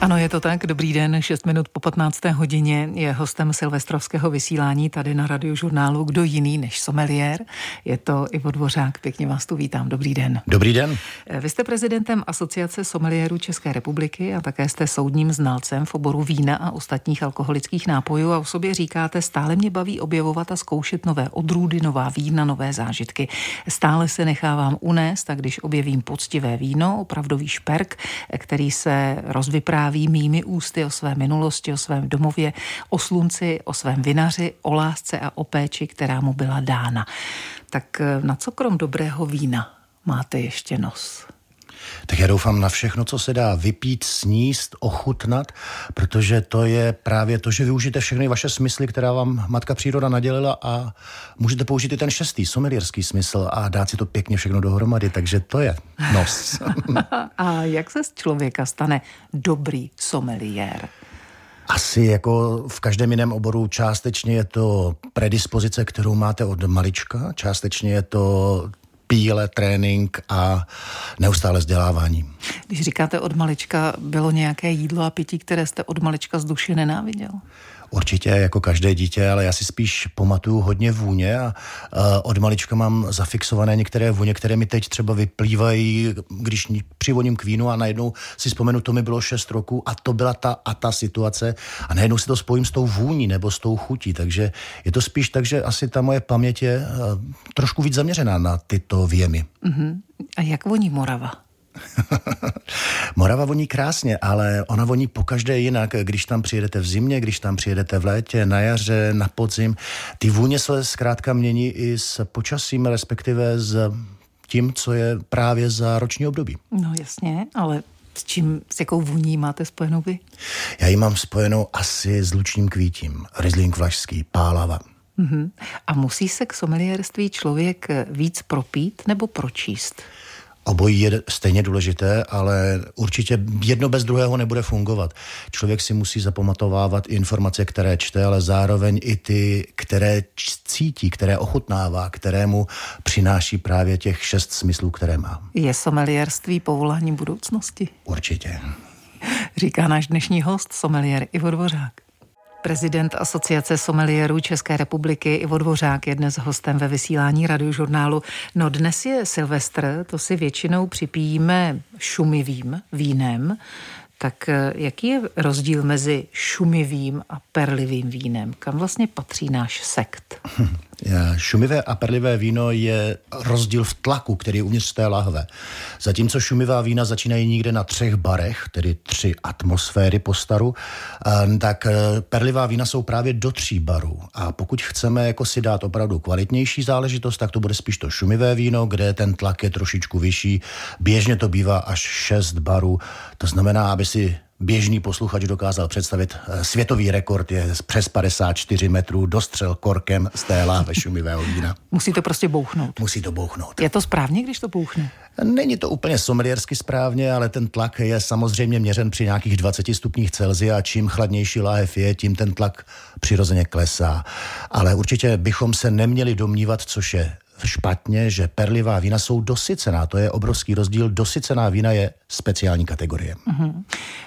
Ano, je to tak. Dobrý den, 6 minut po 15. hodině je hostem silvestrovského vysílání tady na radiožurnálu Kdo jiný než someliér. Je to Ivo Dvořák, pěkně vás tu vítám. Dobrý den. Dobrý den. Vy jste prezidentem Asociace someliérů České republiky a také jste soudním znalcem v oboru vína a ostatních alkoholických nápojů a o sobě říkáte, stále mě baví objevovat a zkoušet nové odrůdy, nová vína, nové zážitky. Stále se nechávám unést a když objevím poctivé víno, opravdový šperk, který se rozvyprává vypráví mými ústy o své minulosti, o svém domově, o slunci, o svém vinaři, o lásce a o péči, která mu byla dána. Tak eh, na co krom dobrého vína máte ještě nos? Tak já doufám na všechno, co se dá vypít, sníst, ochutnat, protože to je právě to, že využijete všechny vaše smysly, která vám matka příroda nadělila a můžete použít i ten šestý, somelierský smysl a dát si to pěkně všechno dohromady, takže to je nos. a jak se z člověka stane dobrý someliér? Asi jako v každém jiném oboru částečně je to predispozice, kterou máte od malička, částečně je to píle, trénink a neustále vzdělávání. Když říkáte od malička, bylo nějaké jídlo a pití, které jste od malička z duše nenáviděl? Určitě, jako každé dítě, ale já si spíš pamatuju hodně vůně a, a od malička mám zafixované některé vůně, které mi teď třeba vyplývají, když přivoním k vínu a najednou si vzpomenu, to mi bylo 6 roku a to byla ta a ta situace a najednou si to spojím s tou vůní nebo s tou chutí, takže je to spíš tak, že asi ta moje paměť je trošku víc zaměřená na tyto věmy. Uh-huh. A jak voní Morava? Morava voní krásně, ale ona voní po každé jinak. Když tam přijedete v zimě, když tam přijedete v létě, na jaře, na podzim. Ty vůně se zkrátka mění i s počasím, respektive s tím, co je právě za roční období. No jasně, ale s čím, s jakou vůní máte spojenou vy? Já ji mám spojenou asi s lučním kvítím. Riesling vlašský, pálava. Uh-huh. A musí se k someliérství člověk víc propít nebo pročíst? Obojí je stejně důležité, ale určitě jedno bez druhého nebude fungovat. Člověk si musí zapamatovávat informace, které čte, ale zároveň i ty, které cítí, které ochutnává, kterému přináší právě těch šest smyslů, které má. Je someliérství povolání budoucnosti? Určitě. Říká náš dnešní host, someliér Ivo Dvořák. Prezident Asociace someliérů České republiky Ivo Dvořák je dnes hostem ve vysílání radiožurnálu. No dnes je Silvestr, to si většinou připíjíme šumivým vínem. Tak eh, jaký je rozdíl mezi šumivým a perlivým vínem? Kam vlastně patří náš sekt? Šumivé a perlivé víno je rozdíl v tlaku, který je uvnitř té lahve. Zatímco šumivá vína začínají někde na třech barech, tedy tři atmosféry po staru, tak e, perlivá vína jsou právě do tří barů. A pokud chceme jako si dát opravdu kvalitnější záležitost, tak to bude spíš to šumivé víno, kde ten tlak je trošičku vyšší. Běžně to bývá až šest barů. To znamená, aby si běžný posluchač dokázal představit. Eh, světový rekord je přes 54 metrů, dostřel korkem z té láve šumivého vína. Musí to prostě bouchnout. Musí to bouchnout. Je to správně, když to bouchne? Není to úplně someliersky správně, ale ten tlak je samozřejmě měřen při nějakých 20 stupních Celsia a čím chladnější láhev je, tím ten tlak přirozeně klesá. Ale určitě bychom se neměli domnívat, což je špatně, že perlivá vína jsou dosycená. To je obrovský rozdíl. Dosycená vína je speciální kategorie. Mm-hmm.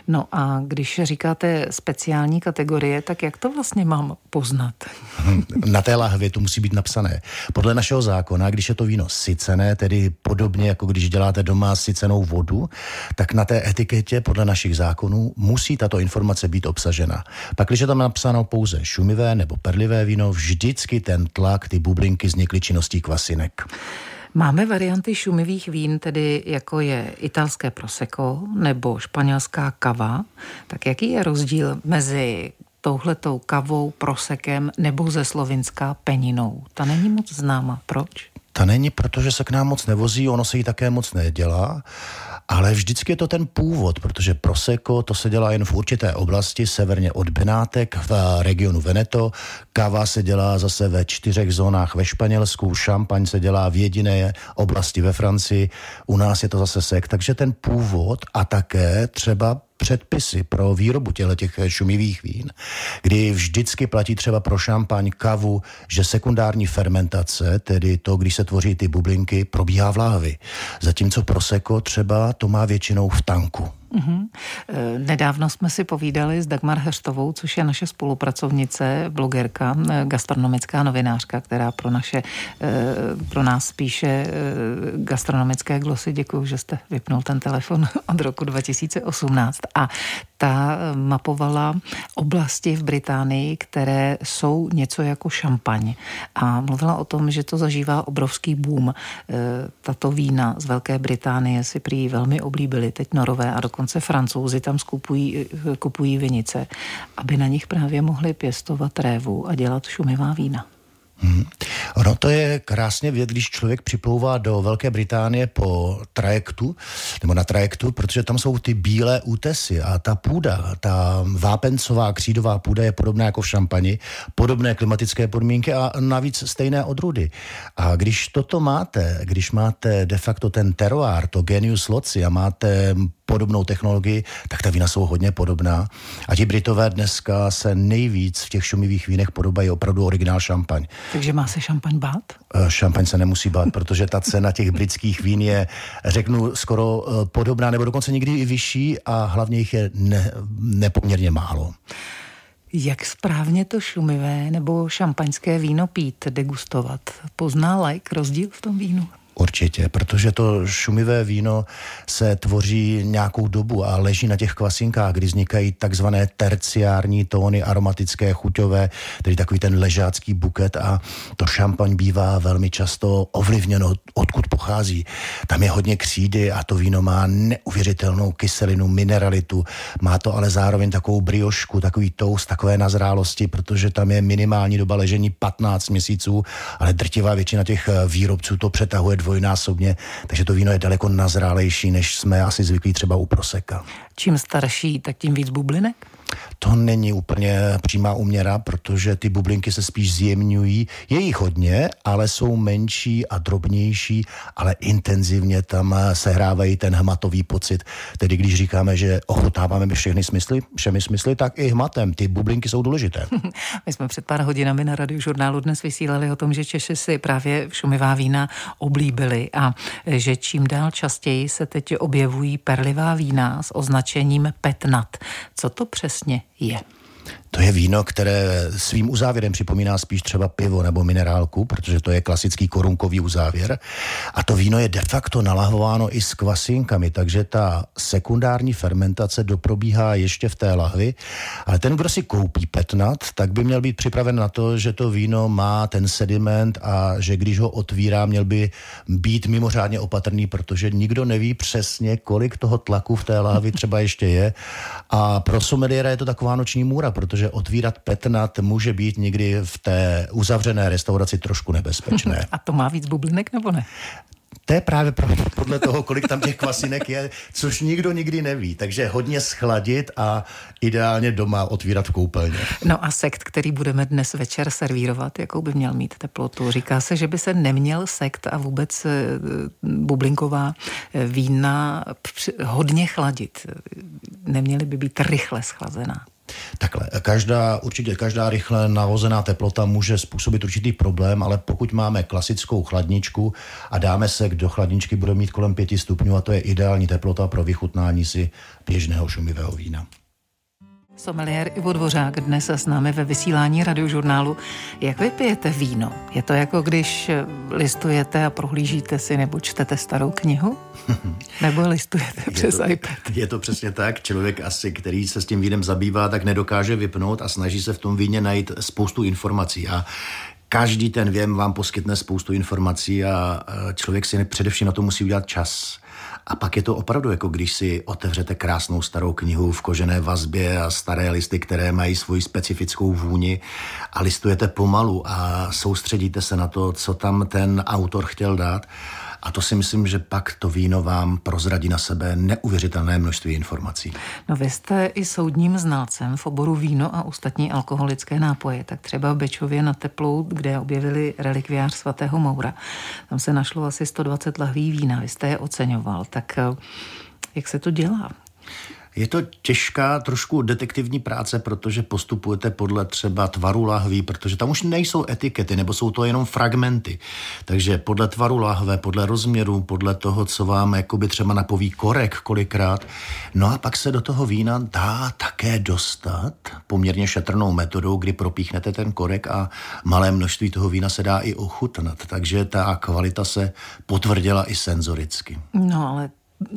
No a když říkáte speciální kategorie, tak jak to vlastně mám poznat? Na té lahvě to musí být napsané. Podle našeho zákona, když je to víno sycené, tedy podobně jako když děláte doma sycenou vodu, tak na té etiketě podle našich zákonů musí tato informace být obsažena. Pak, když je tam napsáno pouze šumivé nebo perlivé víno, vždycky ten tlak, ty bublinky vznikly činností kvasinek. Máme varianty šumivých vín, tedy jako je italské prosecco nebo španělská kava. Tak jaký je rozdíl mezi touhletou kavou, prosekem nebo ze slovinská peninou? Ta není moc známa. Proč? Ta není, protože se k nám moc nevozí, ono se jí také moc nedělá. Ale vždycky je to ten původ, protože Prosecco to se dělá jen v určité oblasti, severně od Benátek v regionu Veneto. Káva se dělá zase ve čtyřech zónách ve Španělsku, šampaň se dělá v jediné oblasti ve Francii, u nás je to zase sek. Takže ten původ a také třeba předpisy pro výrobu těch šumivých vín, kdy vždycky platí třeba pro šampaň, kavu, že sekundární fermentace, tedy to, když se tvoří ty bublinky, probíhá v láhvi. Zatímco proseko třeba to má většinou v tanku. Uh-huh. Nedávno jsme si povídali s Dagmar Heřtovou, což je naše spolupracovnice, blogerka, eh, gastronomická novinářka, která pro naše, eh, pro nás píše gastronomické glosy. Děkuji, že jste vypnul ten telefon od roku 2018. A ta mapovala oblasti v Británii, které jsou něco jako šampaň. A mluvila o tom, že to zažívá obrovský boom. Tato vína z Velké Británie si prý velmi oblíbily teď norové a dokonce dokonce francouzi tam skupují, kupují vinice, aby na nich právě mohli pěstovat révu a dělat šumivá vína. Hmm. Ono to je krásně vědět, když člověk připlouvá do Velké Británie po trajektu, nebo na trajektu, protože tam jsou ty bílé útesy a ta půda, ta vápencová křídová půda je podobná jako v Šampani, podobné klimatické podmínky a navíc stejné odrůdy. A když toto máte, když máte de facto ten teroár, to genius loci a máte podobnou technologii, tak ta vína jsou hodně podobná. A ti Britové dneska se nejvíc v těch šumivých vínech podobají opravdu originál šampaň. Takže má se šampaň bát? Eh, šampaň se nemusí bát, protože ta cena těch britských vín je, řeknu, skoro eh, podobná, nebo dokonce někdy i vyšší a hlavně jich je ne, nepoměrně málo. Jak správně to šumivé nebo šampaňské víno pít, degustovat? Pozná like rozdíl v tom vínu? Určitě, protože to šumivé víno se tvoří nějakou dobu a leží na těch kvasinkách, kdy vznikají takzvané terciární tóny aromatické, chuťové, tedy takový ten ležácký buket a to šampaň bývá velmi často ovlivněno, odkud pochází. Tam je hodně křídy a to víno má neuvěřitelnou kyselinu, mineralitu, má to ale zároveň takovou briošku, takový toast, takové nazrálosti, protože tam je minimální doba ležení 15 měsíců, ale drtivá většina těch výrobců to přetahuje dvojnásobně, takže to víno je daleko nazrálejší, než jsme asi zvyklí třeba u proseka. Čím starší, tak tím víc bublinek? To není úplně přímá uměra, protože ty bublinky se spíš zjemňují. Je jich hodně, ale jsou menší a drobnější, ale intenzivně tam sehrávají ten hmatový pocit. Tedy když říkáme, že ochotáváme všechny smysly, všemi smysly, tak i hmatem. Ty bublinky jsou důležité. My jsme před pár hodinami na radiožurnálu dnes vysílali o tom, že Češi si právě šumivá vína oblíbili a že čím dál častěji se teď objevují perlivá vína s označením petnat. Co to přesně je. To je víno, které svým uzávěrem připomíná spíš třeba pivo nebo minerálku, protože to je klasický korunkový uzávěr. A to víno je de facto nalahováno i s kvasinkami, takže ta sekundární fermentace doprobíhá ještě v té lahvi. Ale ten, kdo si koupí petnat, tak by měl být připraven na to, že to víno má ten sediment a že když ho otvírá, měl by být mimořádně opatrný, protože nikdo neví přesně, kolik toho tlaku v té lahvi třeba ještě je. A pro someliera je to taková noční můra, protože protože otvírat petnat může být někdy v té uzavřené restauraci trošku nebezpečné. A to má víc bublinek nebo ne? To je právě podle toho, kolik tam těch kvasinek je, což nikdo nikdy neví. Takže hodně schladit a ideálně doma otvírat v koupelně. No a sekt, který budeme dnes večer servírovat, jakou by měl mít teplotu? Říká se, že by se neměl sekt a vůbec eh, bublinková eh, vína hodně chladit. Neměly by být rychle schlazená. Takhle, každá, určitě každá rychle navozená teplota může způsobit určitý problém, ale pokud máme klasickou chladničku a dáme se do chladničky, bude mít kolem 5 stupňů a to je ideální teplota pro vychutnání si běžného šumivého vína. Someliér Ivo Dvořák dnes s námi ve vysílání radiožurnálu. Jak vy pijete víno? Je to jako když listujete a prohlížíte si nebo čtete starou knihu? Nebo listujete je přes to, iPad? Je to přesně tak. Člověk asi, který se s tím vínem zabývá, tak nedokáže vypnout a snaží se v tom víně najít spoustu informací. A každý ten věm vám poskytne spoustu informací a člověk si především na to musí udělat čas. A pak je to opravdu jako když si otevřete krásnou starou knihu v kožené vazbě a staré listy, které mají svoji specifickou vůni a listujete pomalu a soustředíte se na to, co tam ten autor chtěl dát. A to si myslím, že pak to víno vám prozradí na sebe neuvěřitelné množství informací. No vy jste i soudním znalcem v oboru víno a ostatní alkoholické nápoje. Tak třeba v Bečově na Teplou, kde objevili relikviář svatého Moura. Tam se našlo asi 120 lahví vína. Vy jste je oceňoval. Tak eh, jak se to dělá? Je to těžká, trošku detektivní práce, protože postupujete podle třeba tvaru lahví, protože tam už nejsou etikety, nebo jsou to jenom fragmenty. Takže podle tvaru lahve, podle rozměru, podle toho, co vám jakoby třeba napoví korek kolikrát. No a pak se do toho vína dá také dostat poměrně šetrnou metodou, kdy propíchnete ten korek a malé množství toho vína se dá i ochutnat. Takže ta kvalita se potvrdila i senzoricky. No ale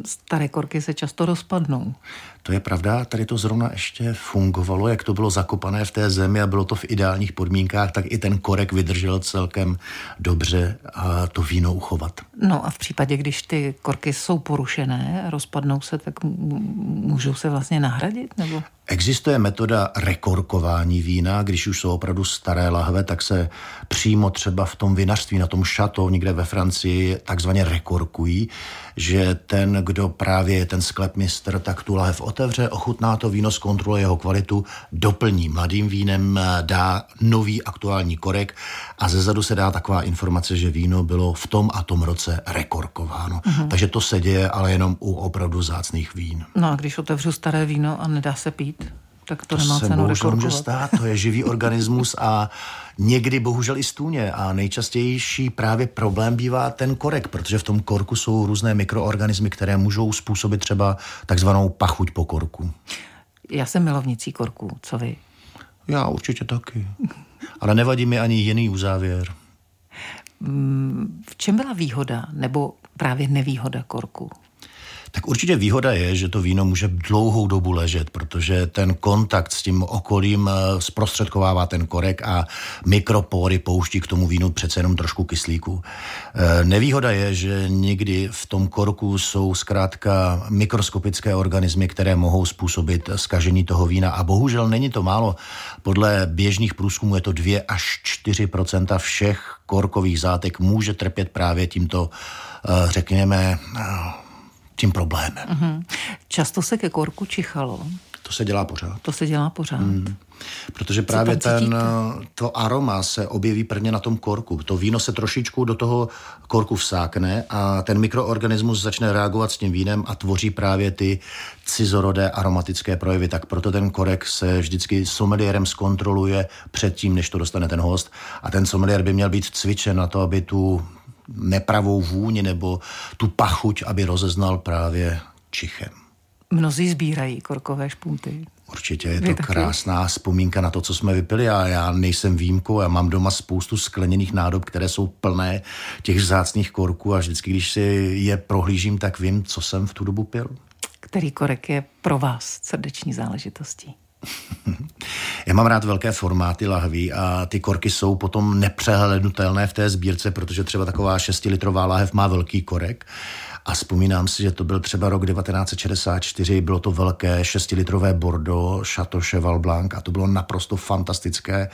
staré korky se často rozpadnou. To je pravda, tady to zrovna ještě fungovalo, jak to bylo zakopané v té zemi a bylo to v ideálních podmínkách, tak i ten korek vydržel celkem dobře a to víno uchovat. No a v případě, když ty korky jsou porušené, rozpadnou se, tak můžou se vlastně nahradit? Nebo? Existuje metoda rekorkování vína, když už jsou opravdu staré lahve, tak se přímo třeba v tom vinařství, na tom šatou někde ve Francii takzvaně rekorkují, že ten, kdo právě je ten sklepmistr, tak tu lahev otevře, ochutná to víno, zkontroluje jeho kvalitu, doplní mladým vínem, dá nový aktuální korek a zezadu se dá taková informace, že víno bylo v tom a tom roce rekorkováno. Uh-huh. Takže to se děje, ale jenom u opravdu zácných vín. No a když otevřu staré víno a nedá se pít? tak to, to nemá se cenu může stát, to je živý organismus a někdy bohužel i stůně a nejčastější právě problém bývá ten korek, protože v tom korku jsou různé mikroorganismy, které můžou způsobit třeba takzvanou pachuť po korku. Já jsem milovnicí korku, co vy? Já určitě taky. Ale nevadí mi ani jiný uzávěr. Mm, v čem byla výhoda nebo právě nevýhoda korku? Tak určitě výhoda je, že to víno může dlouhou dobu ležet, protože ten kontakt s tím okolím eh, zprostředkovává ten korek a mikropory pouští k tomu vínu přece jenom trošku kyslíku. Eh, nevýhoda je, že někdy v tom korku jsou zkrátka mikroskopické organismy, které mohou způsobit skažení toho vína a bohužel není to málo. Podle běžných průzkumů je to 2 až 4% všech korkových zátek může trpět právě tímto, eh, řekněme, tím problémem. Mm-hmm. Často se ke korku čichalo. To se dělá pořád. To se dělá pořád. Mm. Protože právě ten, to aroma se objeví prvně na tom korku. To víno se trošičku do toho korku vsákne a ten mikroorganismus začne reagovat s tím vínem a tvoří právě ty cizorodé aromatické projevy. Tak proto ten korek se vždycky someliérem zkontroluje předtím, než to dostane ten host. A ten someliér by měl být cvičen na to, aby tu nepravou vůni nebo tu pachuť, aby rozeznal právě čichem. Mnozí sbírají korkové špunty. Určitě je to krásná vzpomínka na to, co jsme vypili a já nejsem výjimkou. Já mám doma spoustu skleněných nádob, které jsou plné těch vzácných korků a vždycky, když si je prohlížím, tak vím, co jsem v tu dobu pil. Který korek je pro vás srdeční záležitostí? Já mám rád velké formáty lahví a ty korky jsou potom nepřehlednutelné v té sbírce, protože třeba taková 6-litrová lahev má velký korek. A vzpomínám si, že to byl třeba rok 1964, bylo to velké 6-litrové Bordeaux, Chateau Cheval Blanc a to bylo naprosto fantastické,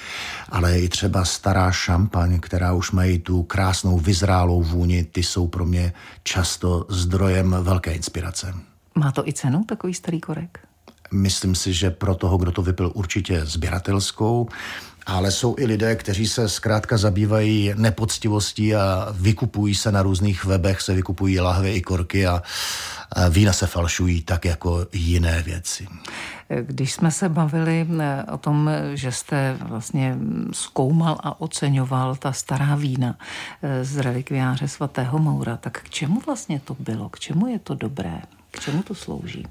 ale i třeba stará šampaň, která už mají tu krásnou vyzrálou vůni, ty jsou pro mě často zdrojem velké inspirace. Má to i cenu, takový starý korek? Myslím si, že pro toho, kdo to vypil určitě sběratelskou, ale jsou i lidé, kteří se zkrátka zabývají nepoctivostí a vykupují se na různých webech, se vykupují lahve i korky a vína se falšují tak jako jiné věci. Když jsme se bavili eh, o tom, že jste vlastně zkoumal a oceňoval ta stará vína eh, z relikviáře svatého Moura, tak k čemu vlastně to bylo? K čemu je to dobré? K čemu to slouží?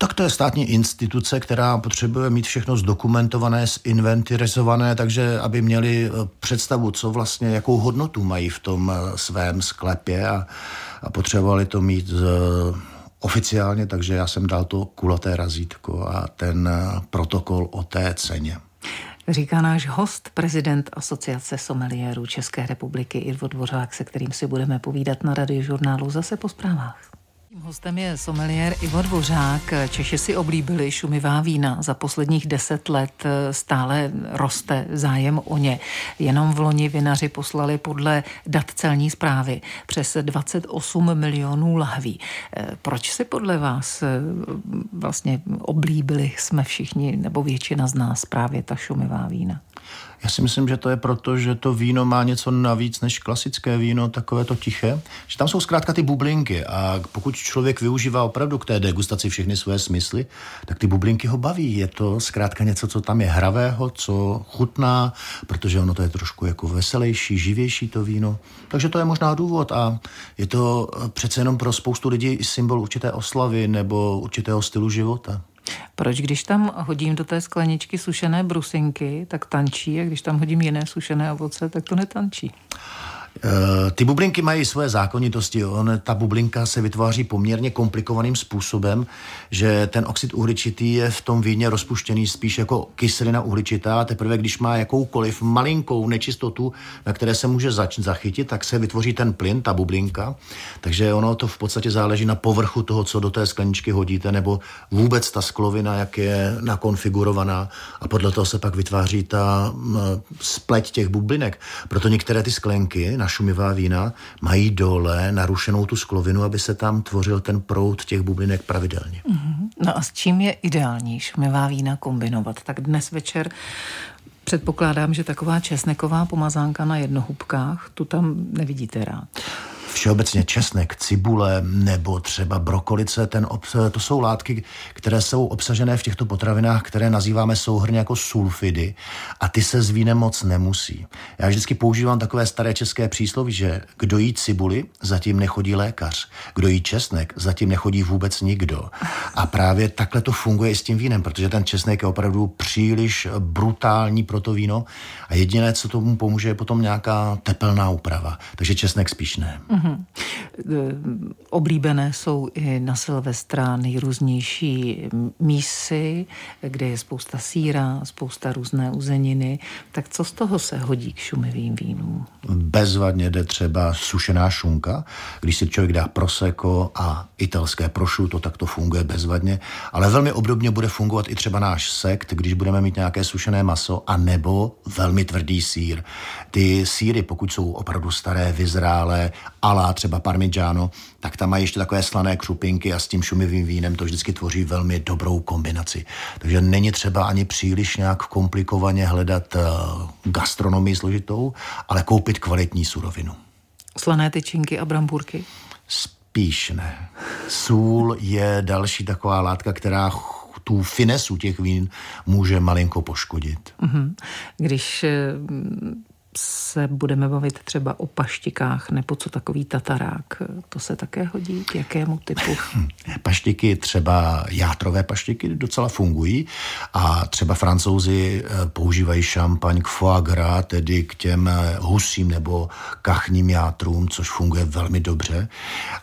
Tak to je státní instituce, která potřebuje mít všechno zdokumentované, zinventarizované, takže aby měli eh, představu, co vlastně, jakou hodnotu mají v tom eh, svém sklepě a, a potřebovali to mít z, eh, oficiálně, takže já jsem dal to kulaté razítko a ten protokol o té ceně. Říká náš host, prezident Asociace someliérů České republiky Ivo Dvořák, se kterým si budeme povídat na radiožurnálu zase po zprávách. Hostem je someliér Ivo Dvořák. Češi si oblíbili šumivá vína. Za posledních deset let stále roste zájem o ně. Jenom v loni vinaři poslali podle dat celní zprávy přes 28 milionů lahví. Proč si podle vás vlastně oblíbili jsme všichni, nebo většina z nás právě ta šumivá vína? Já si myslím, že to je proto, že to víno má něco navíc než klasické víno, takové to tiché, že tam jsou zkrátka ty bublinky a pokud člověk využívá opravdu k té degustaci všechny své smysly, tak ty bublinky ho baví. Je to zkrátka něco, co tam je hravého, co chutná, protože ono to je trošku jako veselější, živější to víno. Takže to je možná důvod a je to přece jenom pro spoustu lidí symbol určité oslavy nebo určitého stylu života. Proč, když tam hodím do té skleničky sušené brusinky, tak tančí a když tam hodím jiné sušené ovoce, tak to netančí? Eh, ty bublinky mají své zákonitosti. On, ta bublinka se vytváří poměrně komplikovaným způsobem, že ten oxid uhličitý je v tom víně rozpuštěný spíš jako kyselina uhličitá. Teprve když má jakoukoliv malinkou nečistotu, na které se může zač- zachytit, tak se vytvoří ten plyn, ta bublinka. Takže ono to v podstatě záleží na povrchu toho, co do té skleničky hodíte, nebo vůbec ta sklovina, jak je nakonfigurovaná. A podle toho se pak vytváří ta spleť těch bublinek. Proto některé ty sklenky na šumivá vína mají dole narušenou tu sklovinu, aby se tam tvořil ten proud těch bublinek pravidelně. Mm-hmm. No a s čím je ideální šumivá vína kombinovat? Tak dnes večer Předpokládám, že taková česneková pomazánka na jednohubkách, tu tam nevidíte rád všeobecně česnek, cibule nebo třeba brokolice, ten obs- to jsou látky, které jsou obsažené v těchto potravinách, které nazýváme souhrně jako sulfidy a ty se s vínem moc nemusí. Já vždycky používám takové staré české přísloví, že kdo jí cibuli, zatím nechodí lékař. Kdo jí česnek, zatím nechodí vůbec nikdo. A právě takhle to funguje i s tím vínem, protože ten česnek je opravdu příliš brutální pro to víno a jediné, co tomu pomůže, je potom nějaká tepelná úprava. Takže česnek spíš ne. Mm. Mm-hmm. Oblíbené jsou i na Silvestra nejrůznější mísy, kde je spousta síra, spousta různé uzeniny. Tak co z toho se hodí k šumivým vínům? Bezvadně jde třeba sušená šunka. Když si člověk dá proseko a italské prošuto, tak to funguje bezvadně. Ale velmi obdobně bude fungovat i třeba náš sekt, když budeme mít nějaké sušené maso a nebo velmi tvrdý sír. Ty síry, pokud jsou opravdu staré, vyzrálé, alá třeba parmigiano, tak tam mají ještě takové slané křupinky a s tím šumivým vínem to vždycky tvoří velmi dobrou kombinaci. Takže není třeba ani příliš nějak komplikovaně hledat uh, gastronomii složitou, ale koupit kvalitní surovinu. Slané tyčinky a bramburky? Spíš ne. Sůl je další taková látka, která tu finesu těch vín může malinko poškodit. Mhm. Když eh, se budeme bavit třeba o paštikách nebo co takový tatarák, to se také hodí k jakému typu? Paštiky, třeba játrové paštiky docela fungují a třeba francouzi eh, používají šampaň k foie gras, tedy k těm eh, husím nebo kachním játrům, což funguje velmi dobře.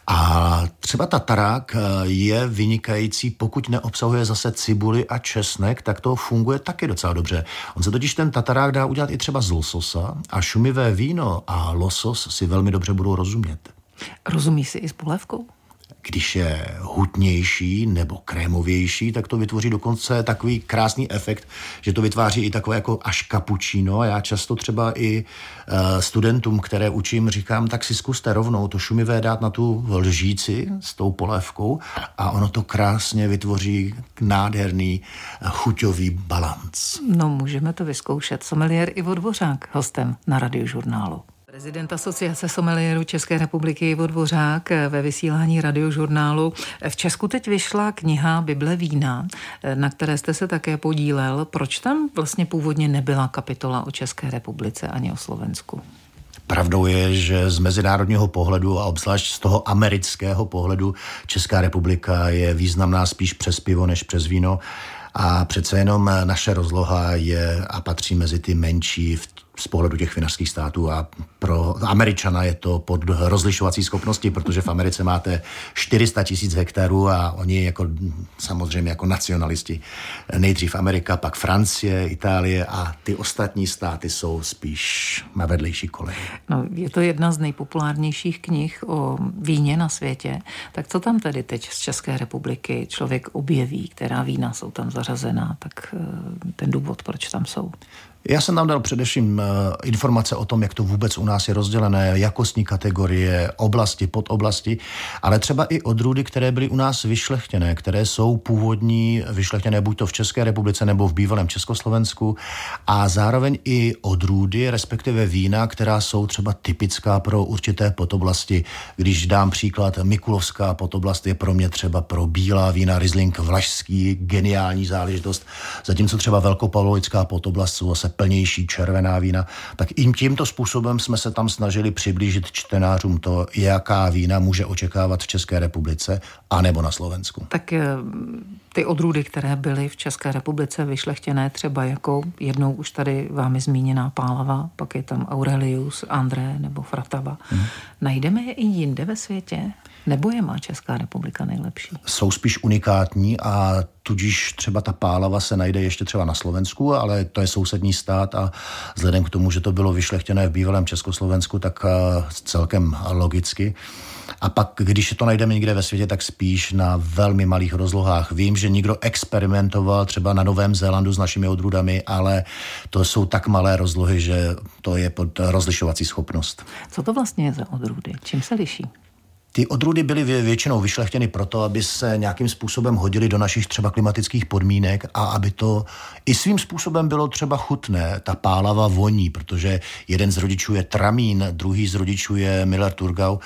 A třeba tatarák eh, je vynikající, pokud neobsahuje zase cibuli a česnek, tak to funguje taky docela dobře. On se totiž ten tatarák dá udělat i třeba z lososa, a šumivé víno a losos si velmi dobře budou rozumět. Rozumí si i s polévkou? Když je hutnější nebo krémovější, tak to vytvoří dokonce takový krásný efekt, že to vytváří i takové jako až kapučíno. Já často třeba i uh, studentům, které učím, říkám, tak si zkuste rovnou to šumivé dát na tu lžíci s tou polévkou a ono to krásně vytvoří nádherný chuťový balanc. No, můžeme to vyzkoušet. Someliér Ivo Dvořák, hostem na radiožurnálu. Prezident Asociace somelierů České republiky Ivo Dvořák ve vysílání radiožurnálu. V Česku teď vyšla kniha Bible vína, na které jste se také podílel. Proč tam vlastně původně nebyla kapitola o České republice ani o Slovensku? Pravdou je, že z mezinárodního pohledu a obzvlášť z toho amerického pohledu Česká republika je významná spíš přes pivo než přes víno. A přece jenom naše rozloha je a patří mezi ty menší v z pohledu těch vinařských států a pro Američana je to pod rozlišovací schopnosti, protože v Americe máte 400 tisíc hektarů a oni jako samozřejmě jako nacionalisti. Nejdřív Amerika, pak Francie, Itálie a ty ostatní státy jsou spíš na vedlejší koleji. No, je to jedna z nejpopulárnějších knih o víně na světě. Tak co tam tedy teď z České republiky člověk objeví, která vína jsou tam zařazená, tak eh, ten důvod, proč tam jsou? Já jsem tam dal především eh, informace o tom, jak to vůbec u nás je rozdělené, jakostní kategorie, oblasti, podoblasti, ale třeba i odrůdy, které byly u nás vyšlechtěné, které jsou původní, vyšlechtěné buď to v České republice nebo v bývalém Československu a zároveň i odrůdy, respektive vína, která jsou třeba typická pro určité podoblasti. Když dám příklad, Mikulovská podoblast je pro mě třeba pro bílá vína, Riesling vlašský, geniální záležitost, zatímco třeba Velkopavlovická podoblast jsou zase plnější červená vína, tak i tímto způsobem jsme se tam snažili přiblížit čtenářům to, jaká vína může očekávat v České republice anebo na Slovensku. Tak eh, ty odrůdy, které byly v České republice vyšlechtěné třeba jako jednou už tady vámi zmíněná Pálava, pak je tam Aurelius, André nebo Fratava. Hmm. Najdeme je i jinde ve světě? Nebo je má Česká republika nejlepší? Jsou spíš unikátní a tudíž třeba ta pálava se najde ještě třeba na Slovensku, ale to je sousední stát a vzhledem k tomu, že to bylo vyšlechtěné v bývalém Československu, tak eh, celkem logicky. A pak, když to najdeme někde ve světě, tak spíš na velmi malých rozlohách. Vím, že někdo experimentoval třeba na Novém Zélandu s našimi odrůdami, ale to jsou tak malé rozlohy, že to je pod rozlišovací schopnost. Co to vlastně je za odrůdy? Čím se liší? Ty odrůdy byly většinou vyšlechtěny proto, aby se nějakým způsobem hodily do našich třeba klimatických podmínek a aby to i svým způsobem bylo třeba chutné. Ta pálava voní, protože jeden z rodičů je tramín, druhý z rodičů je Miller Turgau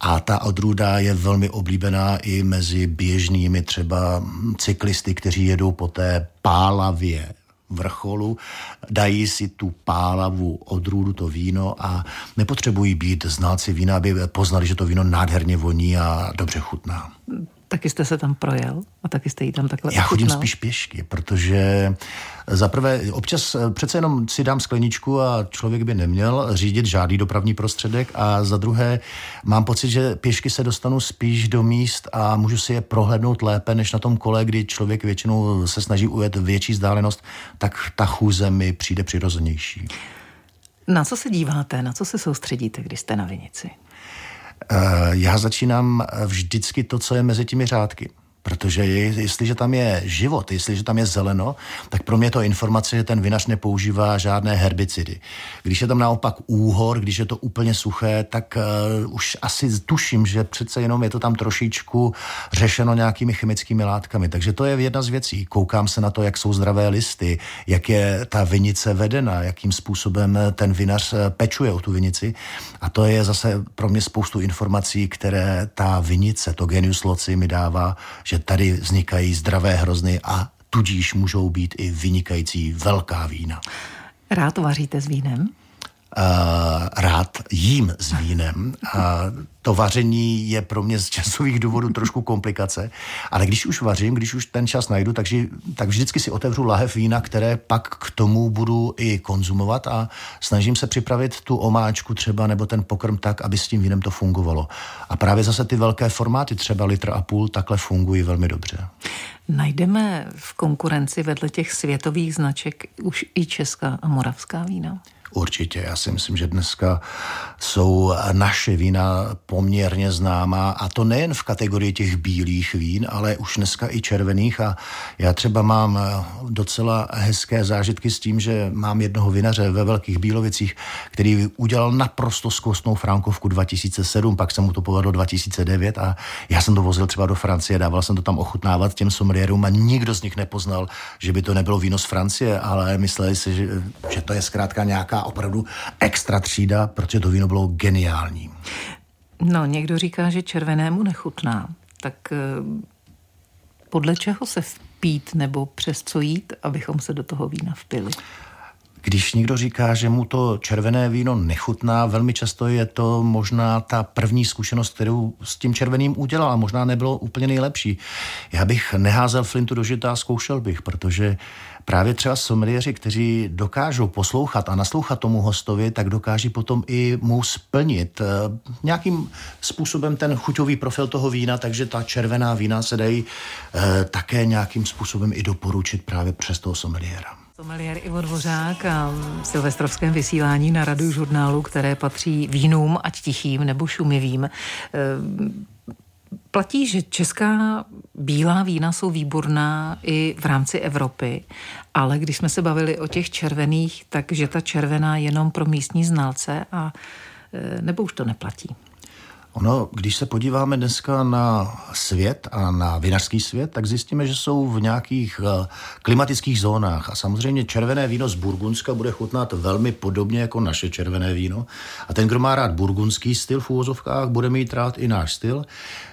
a ta odrůda je velmi oblíbená i mezi běžnými třeba cyklisty, kteří jedou po té pálavě vrcholu, dají si tu pálavu odrůdu, to víno a nepotřebují být znalci vína, aby poznali, že to víno nádherně voní a dobře chutná. Taky jste se tam projel a taky jste jí tam takhle Já chodím ochutnal. spíš pěšky, protože za prvé občas eh, přece jenom si dám skleničku a člověk by neměl řídit žádný dopravní prostředek a za druhé mám pocit, že pěšky se dostanu spíš do míst a můžu si je prohlédnout lépe než na tom kole, kdy člověk většinou se snaží ujet větší vzdálenost, tak ta chůze mi přijde přirozenější. Na co se díváte, na co se soustředíte, když jste na vinici? Eh, já začínám vždycky to, co je mezi těmi řádky. Protože jestliže tam je život, jestliže tam je zeleno, tak pro mě to informace, že ten vinař nepoužívá žádné herbicidy. Když je tam naopak úhor, když je to úplně suché, tak uh, už asi tuším, že přece jenom je to tam trošičku řešeno nějakými chemickými látkami. Takže to je jedna z věcí. Koukám se na to, jak jsou zdravé listy, jak je ta vinice vedena, jakým způsobem ten vinař eh, pečuje o tu vinici. A to je zase pro mě spoustu informací, které ta vinice, to genius loci mi dává, že že tady vznikají zdravé hrozny a tudíž můžou být i vynikající velká vína. Rád vaříte s vínem? Uh, jím s vínem. Uh, to vaření je pro mě z časových důvodů trošku komplikace, ale když už vařím, když už ten čas najdu, takže, tak vždycky si otevřu lahev vína, které pak k tomu budu i konzumovat a snažím se připravit tu omáčku třeba nebo ten pokrm tak, aby s tím vínem to fungovalo. A právě zase ty velké formáty, třeba litr a půl, takhle fungují velmi dobře. Najdeme v konkurenci vedle těch světových značek už i česká a moravská vína? Určitě. Já si myslím, že dneska jsou naše vína poměrně známá a to nejen v kategorii těch bílých vín, ale už dneska i červených a já třeba mám docela hezké zážitky s tím, že mám jednoho vinaře ve Velkých Bílovicích, který udělal naprosto zkostnou frankovku 2007, pak se mu to povedlo 2009 a já jsem to vozil třeba do Francie, dával jsem to tam ochutnávat těm sommelierům a nikdo z nich nepoznal, že by to nebylo víno z Francie, ale mysleli si, že, že to je zkrátka nějaká opravdu extra třída, protože to víno bylo geniální. No, někdo říká, že červenému nechutná. Tak eh, podle čeho se vpít nebo přes co jít, abychom se do toho vína vpili? Když někdo říká, že mu to červené víno nechutná, velmi často je to možná ta první zkušenost, kterou s tím červeným udělal a možná nebylo úplně nejlepší. Já bych neházel flintu do žita a zkoušel bych, protože právě třeba someliéři, kteří dokážou poslouchat a naslouchat tomu hostovi, tak dokáží potom i mu splnit eh, nějakým způsobem ten chuťový profil toho vína, takže ta červená vína se dají eh, také nějakým způsobem i doporučit právě přes toho someliéra. Someliér Ivo Dvořák a v silvestrovském vysílání na radu žurnálu, které patří vínům, ať tichým nebo šumivým. Eh, platí, že česká bílá vína jsou výborná i v rámci Evropy, ale když jsme se bavili o těch červených, takže ta červená jenom pro místní znalce a e, nebo už to neplatí? Ono, když se podíváme dneska na svět a na vinařský svět, tak zjistíme, že jsou v nějakých eh, klimatických zónách. A samozřejmě červené víno z Burgundska bude chutnat velmi podobně jako naše červené víno. A ten, kdo má rád burgundský styl v úvozovkách, bude mít rád i náš styl.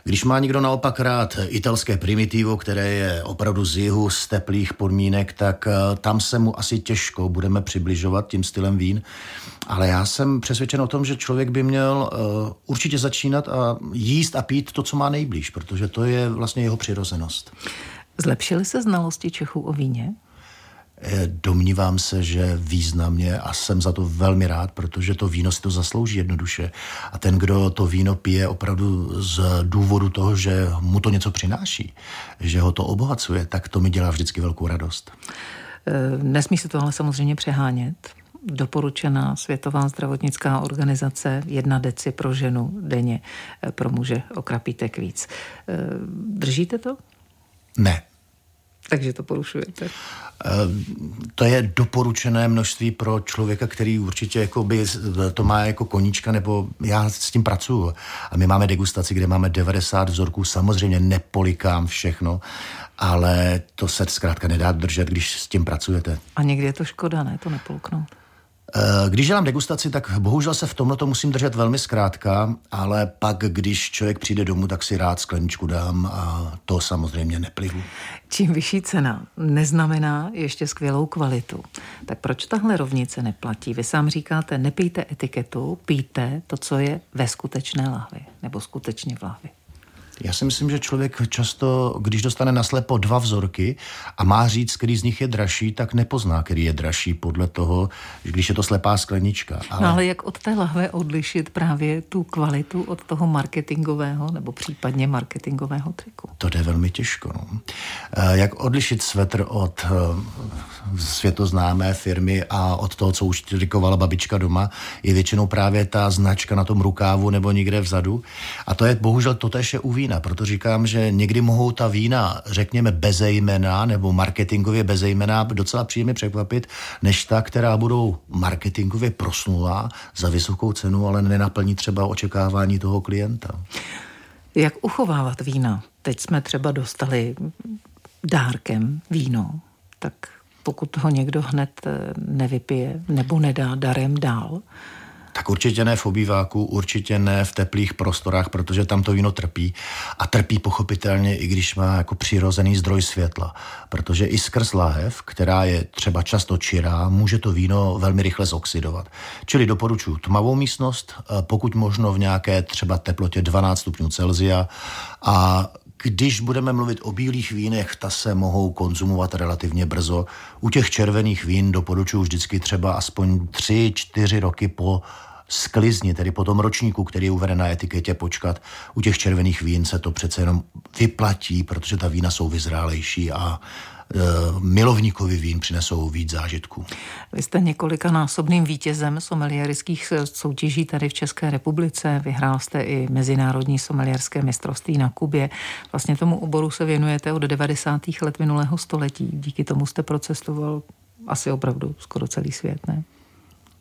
Když má někdo naopak rád italské primitivo, které je opravdu z jihu, z teplých podmínek, tak eh, tam se mu asi těžko budeme přibližovat tím stylem vín. Ale já jsem přesvědčen o tom, že člověk by měl uh, určitě začínat a jíst a pít to, co má nejblíž, protože to je vlastně jeho přirozenost. Zlepšily se znalosti Čechů o víně? Eh, domnívám se, že významně a jsem za to velmi rád, protože to víno si to zaslouží jednoduše. A ten, kdo to víno pije opravdu z důvodu toho, že mu to něco přináší, že ho to obohacuje, tak to mi dělá vždycky velkou radost. Eh, nesmí se to ale samozřejmě přehánět doporučená Světová zdravotnická organizace jedna deci pro ženu denně, eh, pro muže o krapítek víc. Eh, držíte to? Ne. Takže to porušujete. Eh, to je doporučené množství pro člověka, který určitě jako by to má jako koníčka, nebo já s tím pracuju. A my máme degustaci, kde máme 90 vzorků, samozřejmě nepolikám všechno, ale to se zkrátka nedá držet, když s tím pracujete. A někdy je to škoda, ne, to nepolknout. Eh, když dělám degustaci, tak bohužel se v tomhle to musím držet velmi zkrátka, ale pak, když člověk přijde domů, tak si rád skleničku dám a to samozřejmě neplivu. Čím vyšší cena neznamená ještě skvělou kvalitu. Tak proč tahle rovnice neplatí? Vy sám říkáte, nepijte etiketu, pijte to, co je ve skutečné lahvi, nebo skutečně v lahvi. Já si myslím, že člověk často, když dostane naslepo dva vzorky a má říct, který z nich je dražší, tak nepozná, který je dražší podle toho, když je to slepá sklenička. Ale... No ale jak od té lahve odlišit právě tu kvalitu od toho marketingového nebo případně marketingového triku? To jde velmi těžko. No. Eh, jak odlišit svetr od eh, světoznámé firmy a od toho, co už trikovala babička doma, je většinou právě ta značka na tom rukávu nebo někde vzadu. A to je bohužel totéž je u vína vína, proto říkám, že někdy mohou ta vína, řekněme, bezejmená nebo marketingově bezejmená docela příjemně překvapit, než ta, která budou marketingově prosnulá za vysokou cenu, ale nenaplní třeba očekávání toho klienta. Jak uchovávat vína? Teď jsme třeba dostali dárkem víno, tak pokud ho někdo hned eh, nevypije nebo nedá darem dál, tak určitě ne v obýváku, určitě ne v teplých prostorách, protože tam to víno trpí. A trpí pochopitelně, i když má jako přirozený zdroj světla. Protože i skrz láhev, která je třeba často čirá, může to víno velmi rychle zoxidovat. Čili doporučuji tmavou místnost, pokud možno v nějaké třeba teplotě 12 stupňů Celzia a když budeme mluvit o bílých vínech, ta se mohou konzumovat relativně brzo. U těch červených vín doporučuji vždycky třeba aspoň 3-4 roky po sklizni, tedy po tom ročníku, který je uveden na etiketě, počkat. U těch červených vín se to přece jenom vyplatí, protože ta vína jsou vyzrálejší a milovníkovi vín přinesou víc zážitků. Vy jste několikanásobným vítězem somelierických soutěží tady v České republice. Vyhrál jste i mezinárodní somelierské mistrovství na Kubě. Vlastně tomu oboru se věnujete od 90. let minulého století. Díky tomu jste procestoval asi opravdu skoro celý svět, ne?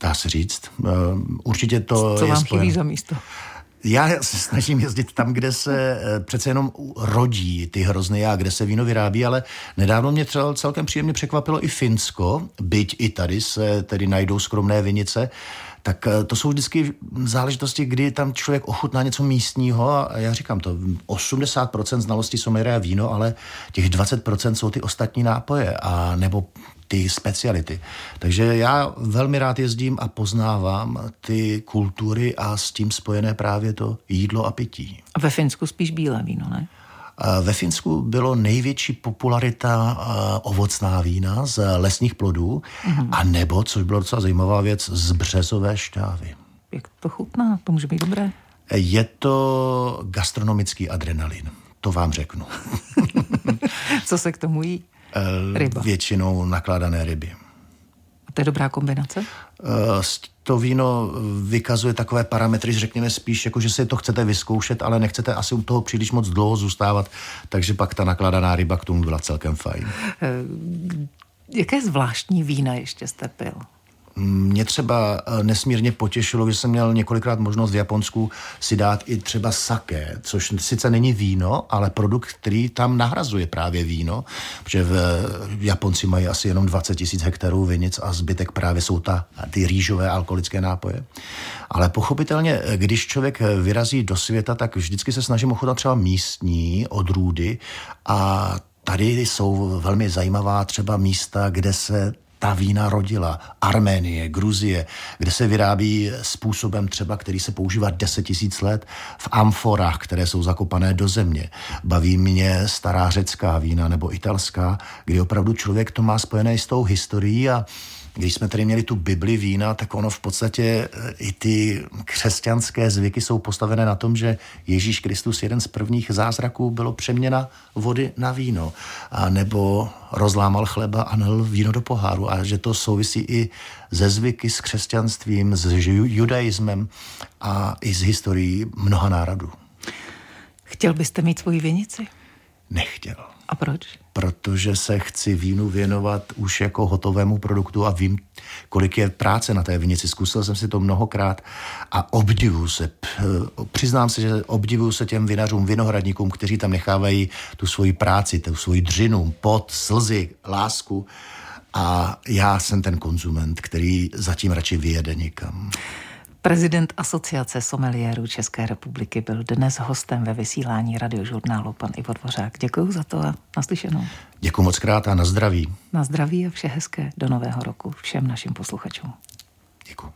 Dá se říct. Eh, určitě to Co je vám spojen. chybí za místo? Já se snažím jezdit tam, kde se eh, přece jenom rodí ty hrozné já, kde se víno vyrábí, ale nedávno mě třeba celkem příjemně překvapilo i Finsko, byť i tady se tedy najdou skromné vinice, tak eh, to jsou vždycky záležitosti, kdy tam člověk ochutná něco místního a já říkám to, 80% znalosti sommeliéra víno, ale těch 20% jsou ty ostatní nápoje a nebo ty speciality. Takže já velmi rád jezdím a poznávám ty kultury a s tím spojené právě to jídlo a pití. A ve Finsku spíš bílé víno, ne? Ve Finsku bylo největší popularita ovocná vína z lesních plodů, mm-hmm. a nebo, což bylo docela zajímavá věc, z březové šťávy. Jak to chutná? To může být dobré. Je to gastronomický adrenalin, to vám řeknu. Co se k tomu jí? Ryba. Většinou nakládané ryby. A to je dobrá kombinace? to víno vykazuje takové parametry, řekněme spíš, jako že si to chcete vyzkoušet, ale nechcete asi u toho příliš moc dlouho zůstávat, takže pak ta nakladaná ryba k tomu byla celkem fajn. Jaké zvláštní vína ještě jste pil? Mě třeba eh, nesmírně potěšilo, že jsem měl několikrát možnost v Japonsku si dát i třeba sake, což sice není víno, ale produkt, který tam nahrazuje právě víno, protože v Japonci mají asi jenom 20 tisíc hektarů vinic a zbytek právě jsou ta, ty rýžové alkoholické nápoje. Ale pochopitelně, když člověk vyrazí do světa, tak vždycky se snažím ochutnat třeba místní odrůdy a Tady jsou velmi zajímavá třeba místa, kde se ta vína rodila. Arménie, Gruzie, kde se vyrábí způsobem třeba, který se používá 10 tisíc let v amforách, které jsou zakopané do země. Baví mě stará řecká vína nebo italská, kdy opravdu člověk to má spojené s tou historií a když jsme tady měli tu Bibli vína, tak ono v podstatě eh, i ty křesťanské zvyky jsou postavené na tom, že Ježíš Kristus, jeden z prvních zázraků, bylo přeměna vody na víno, a nebo rozlámal chleba a nal víno do poháru a že to souvisí i ze zvyky s křesťanstvím, s judaismem a i s historií mnoha národů. Chtěl byste mít svoji vinici? Nechtěl. A proč? Protože se chci vínu věnovat už jako hotovému produktu a vím, kolik je práce na té vinici. Zkusil jsem si to mnohokrát a obdivuju se. Přiznám se, že obdivuju se těm vinařům, vinohradníkům, kteří tam nechávají tu svoji práci, tu svoji dřinu, pot, slzy, lásku. A já jsem ten konzument, který zatím radši vyjede někam. Prezident Asociace someliérů České republiky byl dnes hostem ve vysílání radiožurnálu pan Ivo Dvořák. Děkuji za to a naslyšenou. Děkuji moc krát a na zdraví. Na zdraví a vše hezké do nového roku všem našim posluchačům. Děkuji.